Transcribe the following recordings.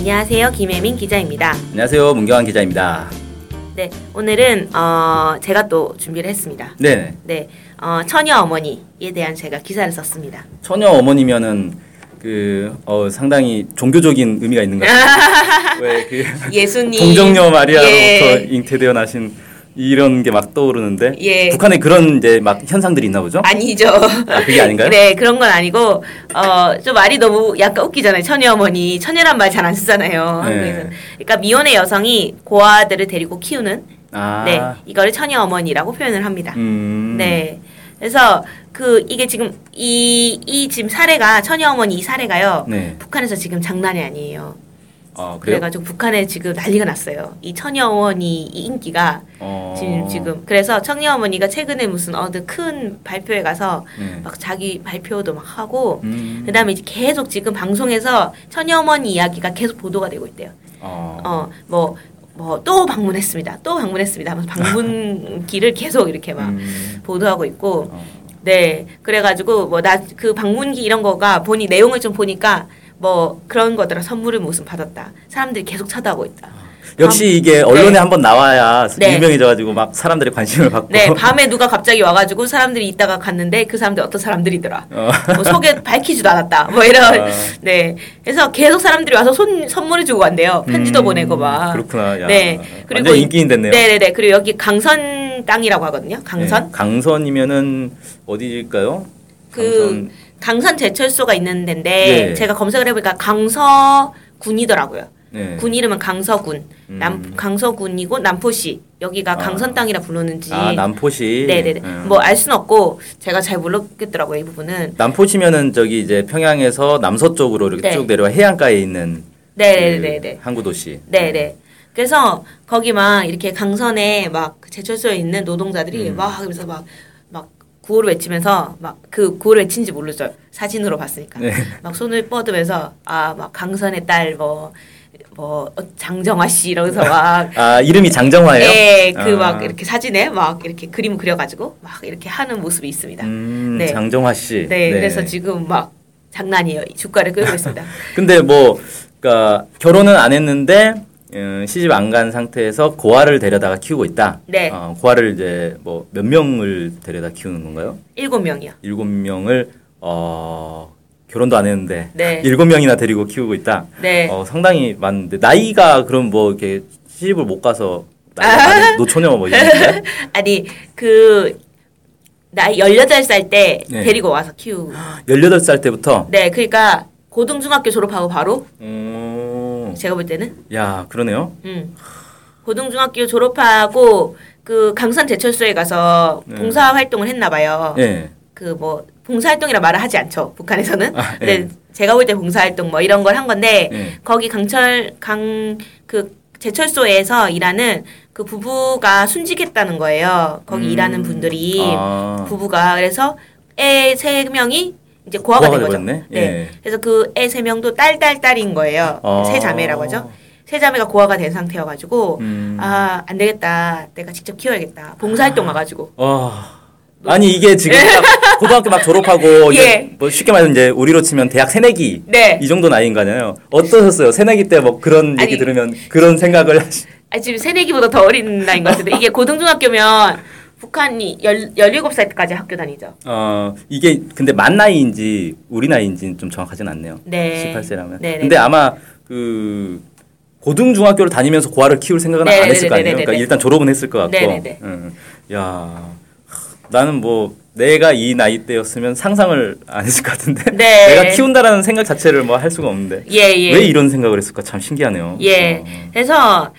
안녕하세요. 김혜민 기자입니다. 안녕하세요. 문경환 기자입니다. 네, 오늘은 어, 제가 또 준비를 했습니다. 네. 네, 어, 처녀 어머니에 대한 제가 기사를 썼습니다. 처녀 어머니면은 그 어, 상당히 종교적인 의미가 있는 것 같아요. 왜그 예수님 동정녀 마리아로부터 예. 잉태되어 나신 이런 게 막 떠오르는데 예. 북한에 그런 이제 막 현상들이 있나 보죠? 아니죠. 아, 그게 아닌가요? 네, 그런 건 아니고 어, 좀 말이 너무 약간 웃기잖아요. 처녀 어머니, 처녀란 말 잘 안 쓰잖아요. 네. 한국에서. 그러니까 미혼의 여성이 고아들을 데리고 키우는 아. 네, 이거를 처녀 어머니라고 표현을 합니다. 음. 네. 그래서 그 이게 지금 이 이 지금 사례가 처녀 어머니 이 사례가요. 네. 북한에서 지금 장난이 아니에요. 아? 그래가지고 북한에 지금 난리가 났어요. 이 처녀 어머니 이 인기가 어. 지금 지금 그래서 처녀 어머니가 최근에 무슨 어느 큰 발표에 가서 네. 막 자기 발표도 막 하고 음. 그다음에 이제 계속 지금 방송에서 처녀 어머니 이야기가 계속 보도가 되고 있대요. 어. 어뭐뭐 또 방문했습니다. 또 방문했습니다. 하면서 방문기를 계속 이렇게 막 음. 보도하고 있고 어. 네 그래가지고 뭐 나 그 방문기 이런 거가 보니 내용을 좀 보니까 뭐 그런 거더라 선물을 무슨 받았다 사람들이 계속 쳐다보고 있다 역시 이게 언론에 네. 한번 나와야 네. 유명해져가지고 막 사람들이 관심을 받고. 네 밤에 누가 갑자기 와가지고 사람들이 있다가 갔는데 그 사람들 어떤 사람들이더라 어. 뭐 소개 밝히지도 않았다 뭐 이런 아. 네 그래서 계속 사람들이 와서 손 선물을 주고 간대요 편지도 음, 보내고 막 그렇구나. 야. 네 완전 인기인 됐네요. 네네네 그리고 여기 강선 땅이라고 하거든요 강선 네. 강선이면은 어디일까요? 그 강선 제철소가 있는 데인데 네. 제가 검색을 해보니까 강서군이더라고요. 네. 군 이름은 강서군, 남 음. 강서군이고 남포시 여기가 아. 강선 땅이라 부르는지 아 남포시. 네네네 음. 뭐알 수는 없고 제가 잘 모르겠더라고요 이 부분은 남포시면은 저기 이제 평양에서 남서쪽으로 이렇게 네. 쭉 내려와 해안가에 있는 네네네네 그 항구 도시. 네네 그래서 거기 막 이렇게 강선에 막 제철소에 있는 노동자들이 음. 막막막 구호를 외치면서 막 그 구호를 외친지 모르죠 사진으로 봤으니까 네. 막 손을 뻗으면서 아 막 강선의 딸 뭐 뭐 장정화 씨 이러면서 막 아 이름이 장정화예요? 예, 그 아. 막 이렇게 사진에 막 이렇게 그림 그려가지고 막 이렇게 하는 모습이 있습니다. 음, 네. 장정화 씨. 네, 그래서 지금 막 장난이에요. 이 주가를 끌고 있습니다. 근데 뭐 그러니까 결혼은 안 했는데 음, 시집 안 간 상태에서 고아를 데려다가 키우고 있다. 네. 어, 고아를 이제 뭐 몇 명을 데려다 키우는 건가요? 일곱 명이요. 일곱 명을 어 결혼도 안 했는데 네. 일곱 명이나 데리고 키우고 있다. 네. 어, 상당히 많은데 나이가 그럼 뭐 이렇게 시집을 못 가서 아. 노처녀 뭐 이런? 아니 그 나이 18살 때 네. 데리고 와서 키우. 18살 때부터 네, 그러니까 고등중학교 졸업하고 바로 음, 제가 볼 때는 야 그러네요. 음. 고등중학교 졸업하고 그 강산 제철소에 가서 네. 봉사 활동을 했나 봐요. 예. 그뭐 봉사 활동이라 말을 하지 않죠 북한에서는 아, 예. 근데 제가 볼 때 봉사 활동 뭐 이런 걸 한 건데 예. 거기 강철 강 그 제철소에서 일하는 그 부부가 순직했다는 거예요 거기 음. 일하는 분들이 아. 부부가 그래서 애 세 명이 이제 고아가 고아가 된 거죠? 네 예. 그래서 그 애 세 명도 딸 딸 딸인 거예요 아. 세 자매라고 하죠 세 자매가 고아가 된 상태여가지고 음. 아안 되겠다 내가 직접 키워야겠다 봉사활동 와가지고 와. 아니 이게 지금 딱 고등학교 막 졸업하고 예. 뭐 쉽게 말하면 이제 우리로 치면 대학 새내기 네. 이 정도 나이인 거잖아요. 어떠셨어요? 새내기 때 뭐 그런 얘기 아니. 들으면 그런 생각을 하시. 아, 지금 새내기보다 더 어린 나이인 것 같은데 이게 고등중학교면 북한이 열, 17살 때까지 학교 다니죠. 어 이게 근데 만 나이인지 우리 나이인지는 좀 정확하진 않네요. 네. 18세라면. 네네. 근데 아마 그 고등 중학교를 다니면서 고아를 키울 생각은 네네네네네네. 안 했을 거 아니에요. 그러니까 일단 졸업은 했을 것 같고. 음. 야 나는 뭐 내가 이 나이 때였으면 상상을 안 했을 것 같은데 네. 내가 키운다라는 생각 자체를 뭐 할 수가 없는데 예, 예. 왜 이런 생각을 했을까 참 신기하네요. 예. 어. 그래서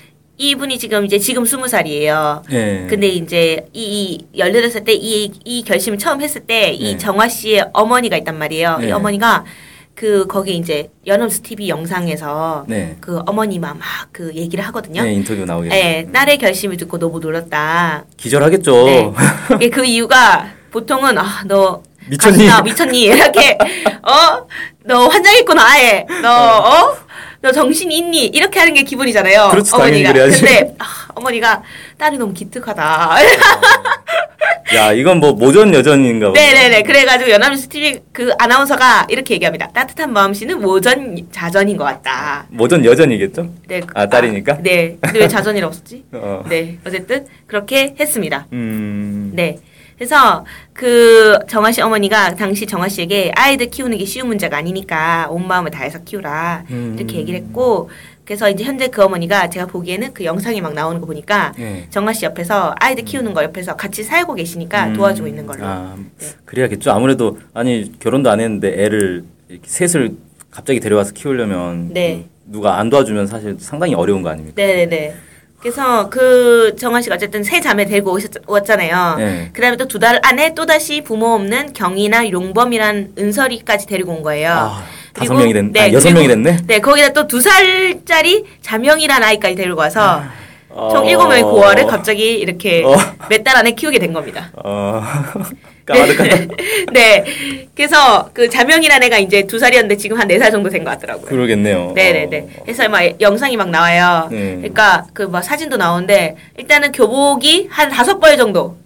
이분이 지금 이제 지금 스무 살이에요. 예. 근데 이제 이, 이 18살 때 이 이 결심을 처음 했을 때이 네. 정화 씨의 어머니가 있단 말이에요. 이 네. 어머니가 그 거기 이제 연합스 TV 영상에서 네. 그 어머니만 막 그 얘기를 하거든요. 네, 인터뷰 나오게. 네, 딸의 결심을 듣고 너무 놀랐다. 기절하겠죠. 네. 그 이유가 보통은 아, 너 미쳤니? 가시나 미쳤니? 이렇게 어? 너 환장했구나. 아예. 너 어? 너 정신 있니? 이렇게 하는 게 기본이잖아요. 그렇지, 어머니가. 그래야지. 근데 아, 어머니가 딸이 너무 기특하다. 야, 이건 뭐 모전 여전인가 보네. 네네네. 그래가지고 연합뉴스 TV 그 아나운서가 이렇게 얘기합니다. 따뜻한 마음씨는 모전 자전인 것 같다. 모전 여전이겠죠? 네. 아, 딸이니까? 네. 근데 왜 자전이라고 썼지? 어. 네. 어쨌든 그렇게 했습니다. 음. 네. 그래서 그 정아 씨 어머니가 당시 정아 씨에게 아이들 키우는 게 쉬운 문제가 아니니까 온 마음을 다해서 키우라 음. 이렇게 얘기를 했고 그래서 이제 현재 그 어머니가 제가 보기에는 그 영상이 막 나오는 거 보니까 네. 정아 씨 옆에서 아이들 키우는 거 옆에서 같이 살고 계시니까 음. 도와주고 있는 걸로. 아, 네. 그래야겠죠. 아무래도 아니 결혼도 안 했는데 애를 셋을 갑자기 데려와서 키우려면 네. 그 누가 안 도와주면 사실 상당히 어려운 거 아닙니까? 네네네. 그래서 그 정아 씨가 어쨌든 세 자매 데리고 오셨, 왔잖아요. 네. 그다음에 또 두 달 안에 또 다시 부모 없는 경이나 용범이란 은설이까지 데리고 온 거예요. 아, 다섯 명이 됐네. 네, 아, 여섯 명이 됐네. 네, 거기다 또 두 살짜리 자명이라는 아이까지 데리고 와서 총 어. 일곱 명의 고아를 갑자기 이렇게 어. 몇달 안에 키우게 된 겁니다. 어. 까마득하다. 네. 그래서 그 자명이라는 애가 이제 두 살이었는데 지금 한 네 살 정도 된 것 같더라고요. 그러겠네요. 네네네. 그래서 막 영상이 막 나와요. 네. 그러니까 그 막 사진도 나오는데 일단은 교복이 한 다섯 벌 정도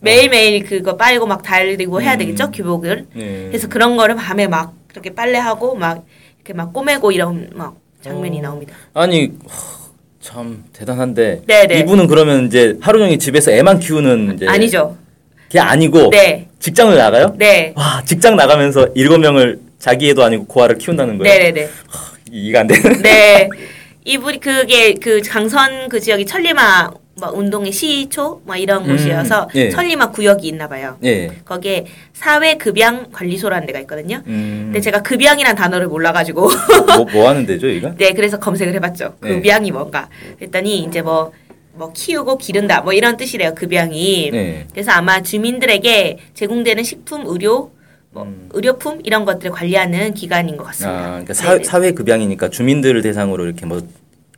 매일매일 그거 빨고 막 달리고 해야 음. 되겠죠 교복을. 네. 그래서 그런 거를 밤에 막 그렇게 빨래하고 막 이렇게 막 꼬매고 이런 막 장면이 어. 나옵니다. 아니 허, 참 대단한데 네네. 이분은 그러면 이제 하루 종일 집에서 애만 키우는 이제 아니죠. 그게 아니고 네. 직장을 나가요? 네. 와 직장 나가면서 일곱 명을 자기 애도 아니고 고아를 키운다는 거예요. 네네네. 이해가 안 되는. 네. 이분이 그게 그 강선 그 지역이 천리마 뭐 운동의 시초 뭐 이런 음, 곳이어서 예. 천리마 구역이 있나 봐요. 예. 거기에 사회급양 관리소라는 데가 있거든요. 음. 근데 제가 급양이라는 단어를 몰라가지고 뭐, 뭐 하는 데죠, 이가? 네 그래서 검색을 해봤죠. 네. 급양이 뭔가. 그랬더니 이제 뭐 뭐 키우고 기른다 뭐 이런 뜻이래요. 급양이. 네. 그래서 아마 주민들에게 제공되는 식품, 의료, 뭐 음. 의료품 이런 것들을 관리하는 기관인 것 같습니다. 아, 그러니까 사, 네네. 사회 급양이니까 주민들을 대상으로 이렇게 뭐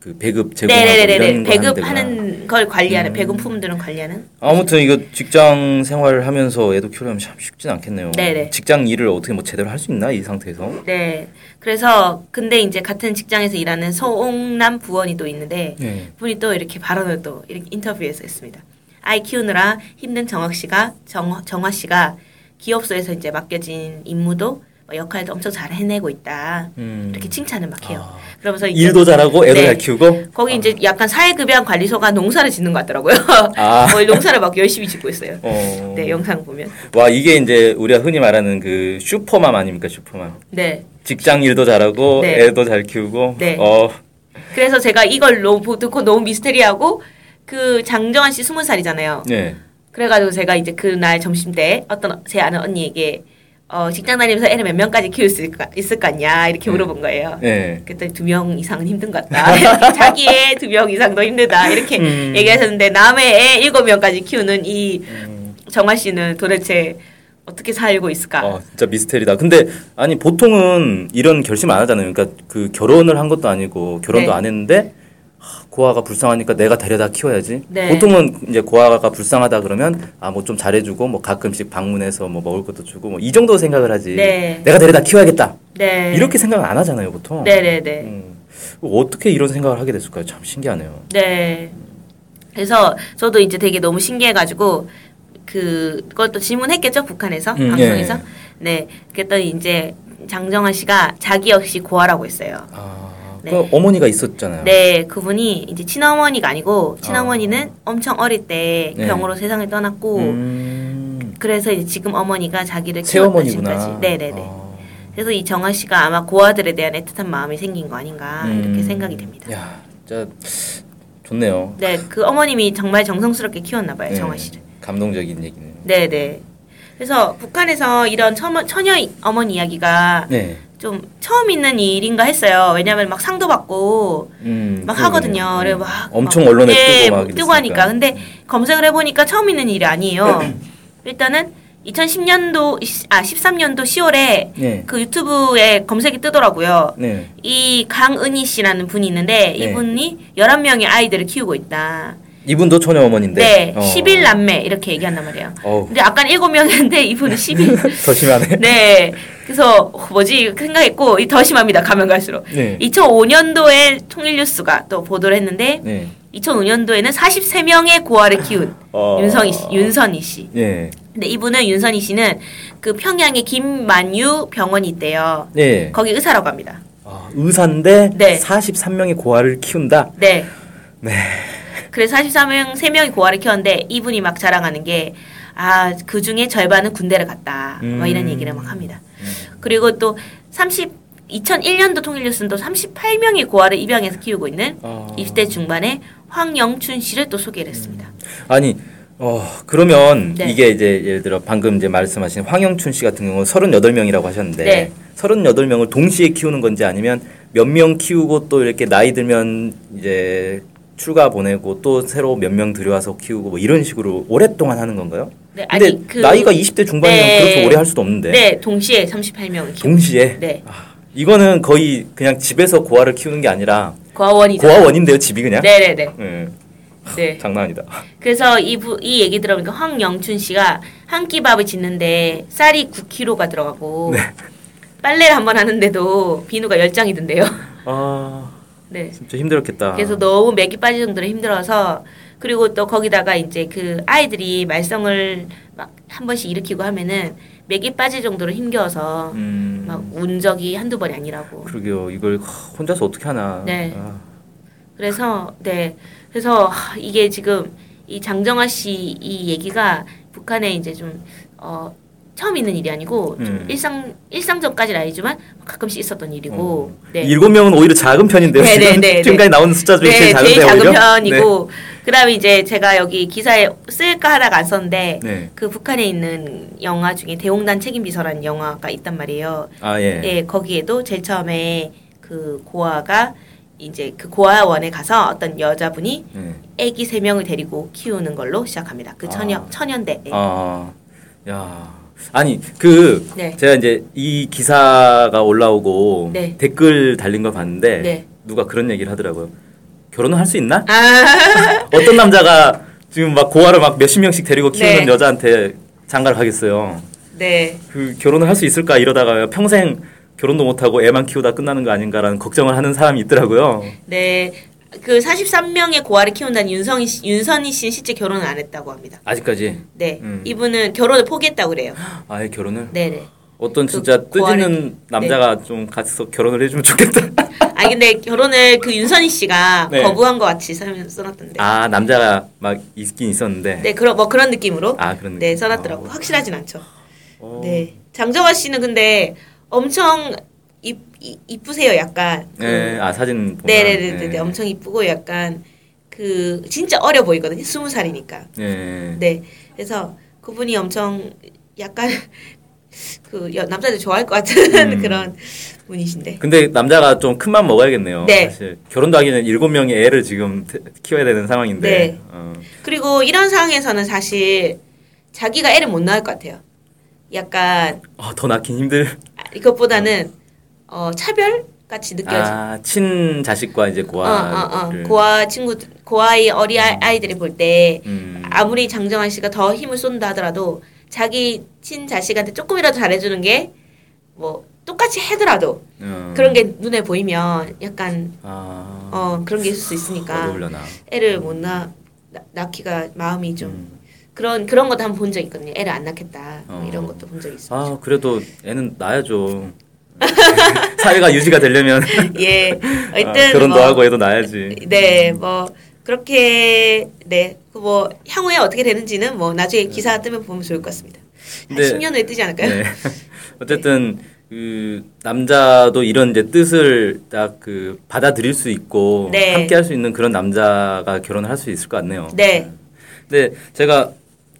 그 배급 제공하고 네네네네. 배급하는 걸 관리하는 음. 배급품들은 관리하는. 아무튼 이거 직장 생활을 하면서 애도 키우려면 참 쉽진 않겠네요. 네네. 직장 일을 어떻게 뭐 제대로 할 수 있나 이 상태에서? 네. 그래서 근데 이제 같은 직장에서 일하는 서옹남 부원이 또 있는데 네. 분이 또 이렇게 발언을 또 이렇게 인터뷰에서 했습니다. 아이 키우느라 힘든 정학 씨가 정, 정화 씨가 기업소에서 이제 맡겨진 임무도 뭐 역할도 엄청 잘 해내고 있다. 음. 이렇게 칭찬을 막 해요. 아. 그러면서 일도 잘하고 애도 네. 잘 키우고. 거기 이제 약간 사회급여 관리소가 농사를 짓는 것 같더라고요. 아. 거의 농사를 막 열심히 짓고 있어요. 어. 네, 영상 보면. 와 이게 이제 우리가 흔히 말하는 그 슈퍼맘 아닙니까 슈퍼맘. 네. 직장 일도 잘하고 네. 애도 잘 키우고. 네. 어. 그래서 제가 이걸 너무 듣고 너무 미스테리하고 그 장정환 씨 스무 살이잖아요. 네. 그래가지고 제가 이제 그날 점심 때 어떤 제 아는 언니에게 어, 직장 다니면서 애를 몇 명까지 키울 수 있을까, 있을 것 같냐 이렇게 물어본 거예요. 네. 그랬더니 두 명 이상은 힘든 것 같다. 자기의 두명 이상도 힘들다 이렇게 음. 얘기하셨는데 남의 애 일곱 명까지 키우는 이 음. 정화 씨는 도대체 어떻게 살고 있을까? 어, 진짜 미스테리다. 근데 아니 보통은 이런 결심 안 하잖아요. 그러니까 그 결혼을 한 것도 아니고 결혼도 네. 안 했는데 하, 고아가 불쌍하니까 내가 데려다 키워야지. 네. 보통은 이제 고아가 불쌍하다 그러면 아 뭐 좀 잘해주고 뭐 가끔씩 방문해서 뭐 먹을 것도 주고 뭐 이 정도 생각을 하지. 네. 내가 데려다 키워야겠다. 네. 이렇게 생각은 안 하잖아요, 보통. 네네네. 음. 어떻게 이런 생각을 하게 됐을까요? 참 신기하네요. 네. 그래서 저도 이제 되게 너무 신기해가지고 그 그것도 질문했겠죠 북한에서 음, 방송에서 예. 네 그랬더니 이제 장정환 씨가 자기 역시 고아라고 했어요. 아, 네. 그 어머니가 있었잖아요. 네 그분이 이제 친어머니가 아니고 친어머니는 엄청 어릴 때 네. 병으로 세상을 떠났고 음, 그래서 이제 지금 어머니가 자기를 새어머니구나. 지금까지 네네 네. 아. 그래서 이 정환 씨가 아마 고아들에 대한 애틋한 마음이 생긴 거 아닌가 이렇게 음. 생각이 됩니다. 야, 진짜 좋네요. 네 그 어머님이 정말 정성스럽게 키웠나 봐요 네. 정환 씨를. 감동적인 얘기네요. 네 네. 그래서 북한에서 이런 처, 처녀 이- 어머니 이야기가 네. 좀 처음 있는 일인가 했어요. 왜냐하면 막 상도 받고 음, 막. 하거든요. 그래 막 엄청 막, 언론에 예, 뜨고 막 뜨고 하니까. 근데 검색을 해보니까 처음 있는 일이 아니에요. 일단은 2010년도 아 13년도 10월에 네. 그 유튜브에 검색이 뜨더라고요. 네. 이 강은희 씨라는 분이 있는데 네. 이분이 11명의 아이들을 키우고 있다. 이분도 처녀 어머니인데. 네, 어. 10일 남매 이렇게 얘기한단 말이에요. 어우, 근데 아까 7명이었는데 이분은 10일. 더 심하네. 네. 그래서 어, 뭐지 생각했고 이더 심합니다. 가면 갈수록. 네. 2005년도에 통일뉴스가 또 보도를 했는데 네. 2005년도에는 43명의 고아를 키운 어. 윤성희 씨, 윤선희 씨. 예. 근데 이분은 윤선희 씨는 그 평양에 김만유 병원이 있대요. 네. 거기 의사라고 합니다. 아, 의사인데 네. 43명의 고아를 키운다. 네. 네. 그래서 43명, 3명이 고아를 키웠는데 이분이 막 자랑하는 게 아, 그 중에 절반은 군대를 갔다. 뭐 이런 음. 얘기를 막 합니다. 그리고 또 30, 2001년도 통일뉴스는 또 38명의 고아를 입양해서 키우고 있는 아. 20대 중반의 황영춘 씨를 또 소개를 했습니다. 아니 어 그러면 네. 이게 이제 예를 들어 방금 이제 말씀하신 황영춘 씨 같은 경우는 38명이라고 하셨는데 네. 38명을 동시에 키우는 건지 아니면 몇 명 키우고 또 이렇게 나이 들면 이제 출가 보내고 또 새로 몇 명 들여와서 키우고 뭐 이런 식으로 오랫동안 하는 건가요? 네, 근데 아니, 그- 나이가 20대 중반이면 네. 그렇게 오래 할 수도 없는데 네, 동시에 38명을 키우고 동시에 네. 아, 이거는 거의 그냥 집에서 고아를 키우는 게 아니라 고아원이죠. 고아원인데요 집이 그냥 네, 네, 네. 예, 네. 장난 아니다. 그래서 이, 부, 이 얘기 들어보니까 황영춘 씨가 한 끼 밥을 짓는데 쌀이 9kg가 들어가고 네. 빨래를 한 번 하는데도 비누가 10장이 든대요. 아 네. 진짜 힘들었겠다. 그래서 너무 맥이 빠질 정도로 힘들어서 그리고 또 거기다가 이제 그 아이들이 말썽을 막 한 번씩 일으키고 하면은 맥이 빠질 정도로 힘겨워서 음. 막운 적이 한두 번이 아니라고. 그러게요. 이걸 혼자서 어떻게 하나. 네. 아, 그래서 네 그래서 하, 이게 지금 이 장정아 씨 이 얘기가 북한에 이제 좀 어, 처음 있는 일이 아니고 좀 음. 일상 일상적까지는 아니지만 가끔씩 있었던 일이고 네. 일곱 명은 오히려 작은 편인데요. 네, 지금 네, 네, 지금까지 나오는 숫자 중에 네, 제일 작은데 제일 작은? 편이고 그다음에 이제 제가 여기 기사에 쓸까 하다가 안 썼는데 네. 네. 그 북한에 있는 영화 중에 대홍단 책임 비서라는 영화가 있단 말이에요. 아 예. 예, 거기에도 제일 처음에 그 고아가 이제 그 고아원에 가서 어떤 여자분이 네. 아기 세 명을 데리고 키우는 걸로 시작합니다. 그 처녀 아. 천연대. 예. 아, 야. 아니 그 네. 제가 이제 이 기사가 올라오고 네. 댓글 달린 걸 봤는데 네. 누가 그런 얘기를 하더라고요. 결혼을 할 수 있나? 아, 어떤 남자가 지금 막 고아를 막 몇십 명씩 데리고 키우는 네. 여자한테 장가를 가겠어요. 네. 그 결혼을 할 수 있을까 이러다가 평생 결혼도 못하고 애만 키우다 끝나는 거 아닌가라는 걱정을 하는 사람이 있더라고요. 네. 그 43명의 고아를 키운다는 윤성희 씨, 윤선희 씨는 실제 결혼을 안 했다고 합니다. 아직까지 네. 음. 이분은 결혼을 포기했다고 그래요. 아예 결혼을 네, 네. 어떤 그 진짜 고아를 뜨지는 남자가 좀 같이서 결혼을 해주면 좋겠다. 아니 근데 결혼을 그 윤선희 씨가 네. 거부한 것 같이 써- 써놨던데. 아 남자가 막 있긴 있었는데. 네, 그런 뭐 그런 느낌으로. 아 그런 느낌. 네, 써놨더라고. 요 확실하진 않죠. 어. 네. 장정아 씨는 근데 엄청 이, 이, 이쁘세요, 약간. 그- 네, 아 사진 보면. 네네네네. 네. 엄청 이쁘고 약간 그 진짜 어려 보이거든요. 스무 살이니까. 네. 네. 그래서 그분이 엄청 약간 그 여- 남자들 좋아할 것 같은 음. 그런 분이신데. 근데 남자가 좀 큰 맘 먹어야겠네요. 네. 사실 결혼도 하기 전에 일곱 명의 애를 지금 태- 키워야 되는 상황인데. 네. 어. 그리고 이런 상황에서는 사실 자기가 애를 못 낳을 것 같아요. 약간 아, 더 낳긴 힘들. 아, 이것보다는 어, 차별 같이 느껴지. 아 친자식과 이제 어, 고아를. 어, 어. 고아 친구, 고아의 어리 아- 아이들이 볼 때 음. 아무리 장정환 씨가 더 힘을 쏜다 하더라도 자기 친자식한테 조금이라도 잘해주는 게 뭐 똑같이 해더라도 어. 그런 게 눈에 보이면 약간 아. 어 그런 게 있을 수 있으니까 어려울려나. 애를 못 낳, 낳- 낳기가 마음이 좀 음. 그런 그런 것도 한 번 본 적 있거든요. 애를 안 낳겠다 뭐 어. 이런 것도 본 적 있어요. 아 그래도 애는 낳아야죠. 사회가 유지가 되려면 예, 아, 하여튼 결혼도 뭐, 하고 애도 낳아야지. 네, 뭐 그렇게 네, 그뭐 향후에 어떻게 되는지는 뭐 나중에 기사 뜨면 보면 좋을 것 같습니다. 한 네. 10년 후에 뜨지 않을까요? 네. 어쨌든 그 남자도 이런 이제 뜻을 딱 그 받아들일 수 있고 네. 함께 할 수 있는 그런 남자가 결혼을 할 수 있을 것 같네요. 네. 근데 제가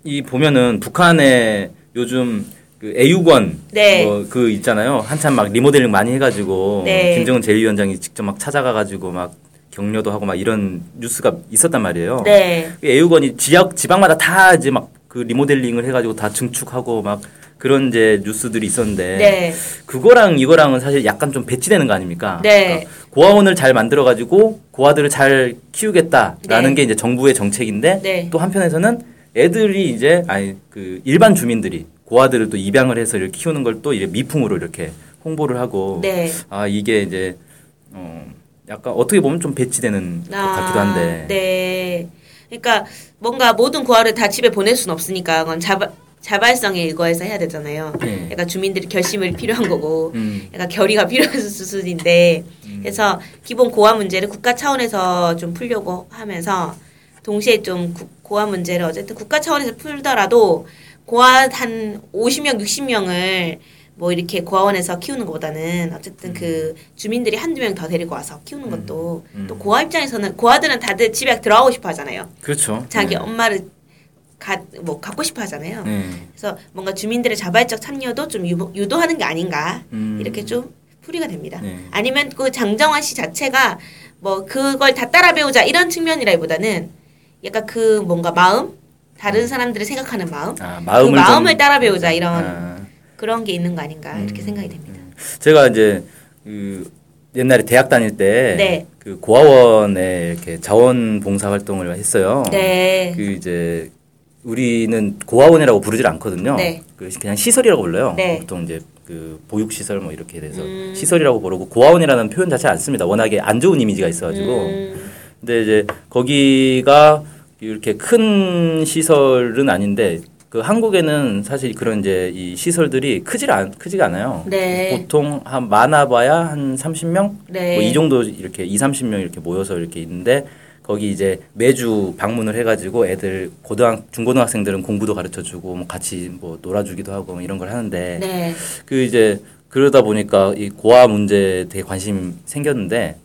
이 보면은 북한에 요즘 그 애육원 네. 뭐 그 있잖아요. 한참 막 리모델링 많이 해가지고 네. 김정은 제1위원장이 직접 막 찾아가가지고 막 격려도 하고 막 이런 뉴스가 있었단 말이에요. 네. 그 애육원이 지역 지방마다 다 이제 막 그 리모델링을 해가지고 다 증축하고 막 그런 이제 뉴스들이 있었는데 네. 그거랑 이거랑은 사실 약간 좀 배치되는 거 아닙니까? 네. 그러니까 고아원을 잘 만들어가지고 고아들을 잘 키우겠다라는 네. 게 이제 정부의 정책인데 네. 또 한편에서는 애들이 이제 아니 그 일반 주민들이 고아들을 또 입양을 해서 이렇게 키우는 걸 또 미풍으로 이렇게 홍보를 하고 네. 아 이게 이제 어 약간 어떻게 보면 좀 배치되는 것 같기도 한데 아, 네. 그러니까 뭔가 모든 고아를 다 집에 보낼 수는 없으니까 그건 자바, 자발성에 의거해서 해야 되잖아요. 네. 약간 주민들이 결심을 필요한 거고, 음. 약간 결의가 필요한 수순인데, 그래서 기본 고아 문제를 국가 차원에서 좀 풀려고 하면서 동시에 좀 구- 고아 문제를 어쨌든 국가 차원에서 풀더라도 고아 한 50명, 60명을 뭐 이렇게 고아원에서 키우는 것보다는 어쨌든 그 주민들이 한두 명 더 데리고 와서 키우는 것도 음. 또 고아 입장에서는 고아들은 다들 집에 들어가고 싶어 하잖아요. 그렇죠. 자기 네. 엄마를 가, 뭐 갖고 싶어 하잖아요. 네. 그래서 뭔가 주민들의 자발적 참여도 좀 유도, 유도하는 게 아닌가 음. 이렇게 좀 풀이가 됩니다. 네. 아니면 그 장정환 씨 자체가 뭐 그걸 다 따라 배우자 이런 측면이라기보다는 약간 그 뭔가 마음 다른 사람들을 생각하는 마음 아, 그 마음을 마음을 좀- 따라 배우자 이런 아. 그런 게 있는 거 아닌가 이렇게 음. 생각이 됩니다. 제가 이제 그 옛날에 대학 다닐 때 네. 그 고아원에 이렇게 자원봉사 활동을 했어요. 네. 그 이제 우리는 고아원이라고 부르질 않거든요. 네. 그 그냥 시설이라고 불러요. 네. 보통 이제 그 보육 시설 뭐 이렇게 돼서 음. 시설이라고 부르고 고아원이라는 표현 자체 안 씁니다. 워낙에 안 좋은 이미지가 있어가지고. 음, 근데 이제 거기가 이렇게 큰 시설은 아닌데 그 한국에는 사실 그런 이제 이 시설들이 크질 않 크지가 않아요. 네. 보통 한 많아봐야 한 30명 네. 뭐 이 정도 이렇게 2, 30명 이렇게 모여서 이렇게 있는데 거기 이제 매주 방문을 해가지고 애들 고등학 중고등학생들은 공부도 가르쳐 주고 뭐 같이 뭐 놀아주기도 하고 뭐 이런 걸 하는데 네. 그 이제 그러다 보니까 이 고아 문제에 되게 관심 생겼는데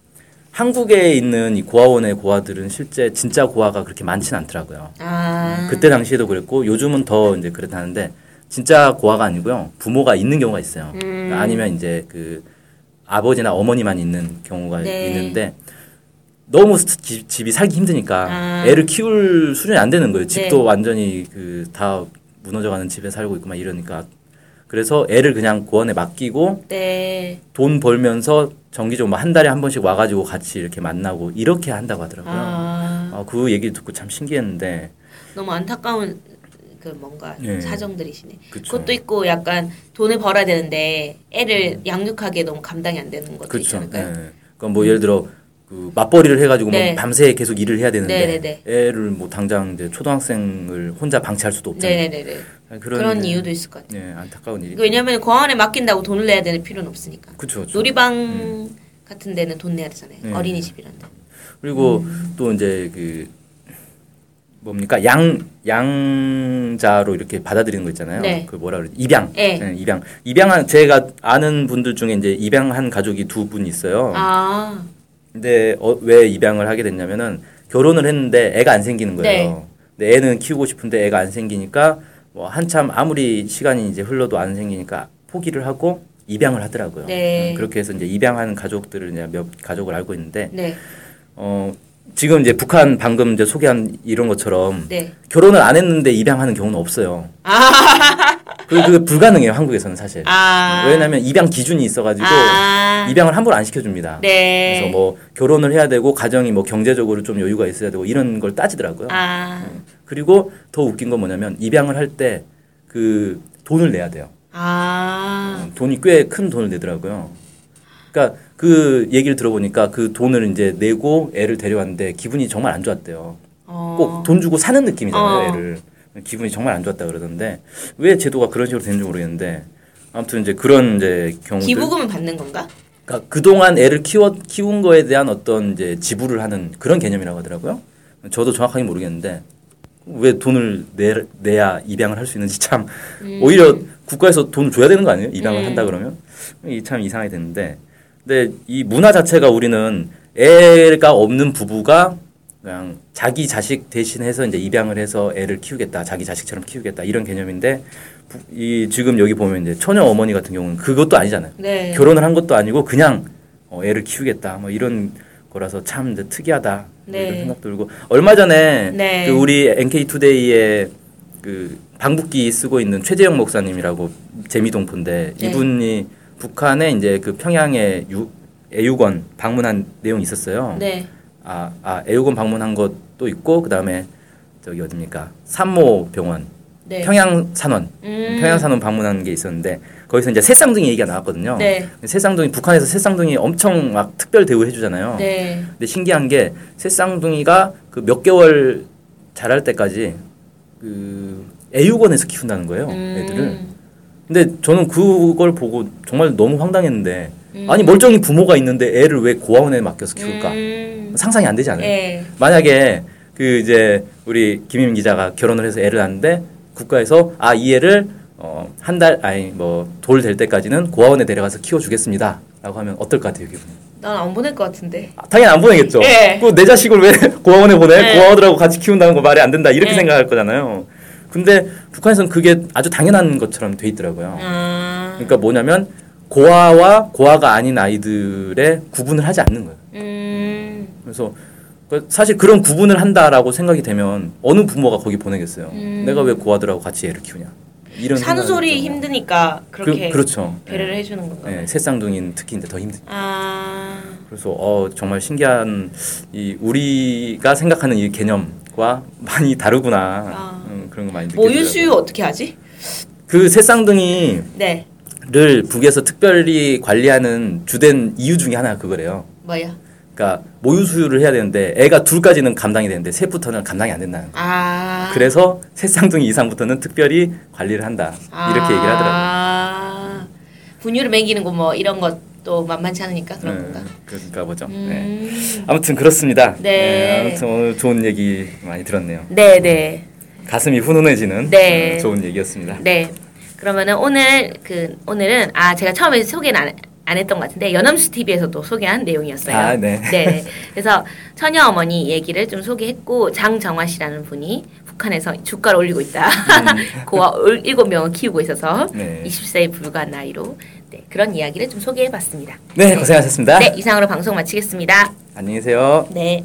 한국에 있는 이 고아원의 고아들은 실제 진짜 고아가 그렇게 많지는 않더라고요. 아. 그때 당시에도 그랬고 요즘은 더 이제 그렇다는데 진짜 고아가 아니고요 부모가 있는 경우가 있어요. 음. 아니면 이제 그 아버지나 어머니만 있는 경우가 네. 있는데 너무 스- 집- 집이 살기 힘드니까 아. 애를 키울 수준이 안 되는 거예요. 집도 네. 완전히 그 다 무너져가는 집에 살고 있고 막 이러니까 그래서 애를 그냥 고아원에 맡기고 네. 돈 벌면서 정기적으로 뭐한 달에 한 번씩 와가지고 같이 이렇게 만나고 이렇게 한다고 하더라고요. 아. 아, 그 얘기 듣고 참 신기했는데 너무 안타까운 그 뭔가 예. 사정들이시네. 그쵸. 그것도 있고 약간 돈을 벌어야 되는데 애를 양육하기에 너무 감당이 안 되는 것도 있지 그렇죠. 않을까요? 예. 그러니까 뭐 예를 들어 그 맞벌이를 해가지고 네. 뭐 밤새 계속 일을 해야 되는데 네네네. 애를 뭐 당장 이제 초등학생을 혼자 방치할 수도 없잖아요. 네네네. 아, 그런, 이제, 이유도 있을 것 같아요. 예, 안타까운 일이. 왜냐하면 공원에 맡긴다고 돈을 내야 되는 필요는 없으니까. 그렇죠. 놀이방 같은 데는 돈 내야 되잖아요. 네. 어린이집 이런 데. 그리고 음. 또 이제 그 뭡니까 양 양자로 이렇게 받아들이는 거 있잖아요. 네. 그 뭐라 그러지? 입양. 네. 예, 입양. 입양한 제가 아는 분들 중에 이제 입양한 가족이 두 분 있어요. 아. 근데 어, 왜 입양을 하게 됐냐면은 결혼을 했는데 애가 안 생기는 거예요. 네. 근데 애는 키우고 싶은데 애가 안 생기니까 뭐 한참 아무리 시간이 이제 흘러도 안 생기니까 포기를 하고 입양을 하더라고요. 네. 음, 그렇게 해서 이제 입양한 가족들을 이제 몇 가족을 알고 있는데 네. 어 지금 이제 북한 방금 이제 소개한 이런 것처럼 네. 결혼을 안 했는데 입양하는 경우는 없어요. 아. 그 그게 불가능해요 한국에서는 사실. 아. 왜냐하면 입양 기준이 있어가지고 아. 입양을 함부로 안 시켜줍니다. 네. 그래서 뭐 결혼을 해야 되고 가정이 뭐 경제적으로 좀 여유가 있어야 되고 이런 걸 따지더라고요. 아. 그리고 더 웃긴 건 뭐냐면 입양을 할 때 그 돈을 내야 돼요. 아. 돈이 꽤 큰 돈을 내더라고요. 그러니까 그 얘기를 들어보니까 그 돈을 이제 내고 애를 데려왔는데 기분이 정말 안 좋았대요. 어. 꼭돈 주고 사는 느낌이잖아요, 어. 애를. 기분이 정말 안 좋았다 그러던데 왜 제도가 그런 식으로 되는지 모르겠는데 아무튼 이제 그런 이제 경우들 기부금을 받는 건가? 그러니까 그동안 애를 키워 키운 거에 대한 어떤 이제 지불을 하는 그런 개념이라고 하더라고요. 저도 정확하게 모르겠는데 왜 돈을 내, 내야 입양을 할 수 있는지 참 오히려 국가에서 돈을 줘야 되는 거 아니에요? 입양을 음. 한다 그러면 이 참 이상하게 됐는데 근데 이 문화 자체가 우리는 애가 없는 부부가 그냥 자기 자식 대신해서 이제 입양을 해서 애를 키우겠다 자기 자식처럼 키우겠다 이런 개념인데 부- 이 지금 여기 보면 이제 처녀 어머니 같은 경우는 그것도 아니잖아요. 네. 결혼을 한 것도 아니고 그냥 어, 애를 키우겠다 뭐 이런 거라서 참 이제 특이하다 뭐 네. 이런 생각 들고 얼마 전에 네. 그 우리 NK 투데이에 그 방북기 쓰고 있는 최재영 목사님이라고 재미동포인데 네. 이분이 북한에 이제 그 평양에 유, 애육원 방문한 내용이 있었어요. 네. 아, 아 애육원 방문한 것도 있고 그다음에 저기 어딥니까 산모 병원 네. 평양산원 음. 평양산원 방문한 게 있었는데 거기서 이제 새쌍둥이 얘기가 나왔거든요. 네. 새쌍둥이 북한에서 새쌍둥이 엄청 막 특별 대우 해 주잖아요. 네. 근데 신기한 게 새쌍둥이가 그 몇 개월 자랄 때까지 그 애육원에서 키운다는 거예요. 음. 애들을. 근데 저는 그걸 보고 정말 너무 황당했는데 음. 아니 멀쩡히 부모가 있는데 애를 왜 고아원에 맡겨서 키울까? 음. 상상이 안 되지 않아요? 네. 만약에 그 이제 우리 김임 기자가 결혼을 해서 애를 낳는데 국가에서 아 이 애를 어, 한 달 아니 뭐 돌 될 때까지는 고아원에 데려가서 키워주겠습니다라고 하면 어떨 것 같아요 기분? 난안 보낼 것 같은데. 아, 당연히 안 보내겠죠. 네. 그내 자식을 왜 고아원에 보내? 네. 고아원들하고 같이 키운다는 거 말이 안 된다 이렇게 네. 생각할 거잖아요. 근데 북한에서는 그게 아주 당연한 것처럼 돼 있더라고요. 아. 그러니까 뭐냐면 고아와 고아가 아닌 아이들의 구분을 하지 않는 거예요. 음. 그래서 그 사실 그런 구분을 한다라고 생각이 되면 어느 부모가 거기 보내겠어요. 음. 내가 왜 고아들하고 같이 애를 키우냐. 이런 들죠. 힘드니까 그렇게 그, 그렇죠. 배려를 해주는 건가. 네, 새쌍둥이는 특히 이제 더 힘들. 아. 그래서 어 정말 신기한 이 우리가 생각하는 이 개념과 많이 다르구나 아. 음, 그런 거 많이 느껴요. 모유 수유 어떻게 하지? 그 새쌍둥이를 네. 북에서 특별히 관리하는 주된 이유 중에 하나가 그거래요. 뭐야? 그러니까 모유 수유를 해야 되는데 애가 둘까지는 감당이 되는데 셋부터는 감당이 안 된다는 거예요. 아. 그래서 새쌍둥이 이상부터는 특별히 관리를 한다 이렇게 얘기를 하더라고요. 아. 분유를 먹이는 거 뭐 이런 것도 만만치 않으니까 그런 네, 건가? 그런가 보죠. 네. 음. 아무튼 그렇습니다. 네. 아무튼 오늘 좋은 얘기 많이 들었네요. 네, 네. 가슴이 훈훈해지는 네. 어, 좋은 얘기였습니다. 네. 그러면은 오늘 그 오늘은 아 제가 처음에 소개는 안, 안 했던 것 같은데 연엄수 TV에서도 소개한 내용이었어요. 아, 네. 네. 그래서 처녀 어머니 얘기를 좀 소개했고 장정화 씨라는 분이 북한에서 주가를 올리고 있다. 고아 올- 일곱 명을 키우고 있어서 음. 네. 20세에 불과한 나이로 네, 그런 이야기를 좀 소개해봤습니다. 네, 고생하셨습니다. 네, 이상으로 방송 마치겠습니다. 안녕히 계세요. 네.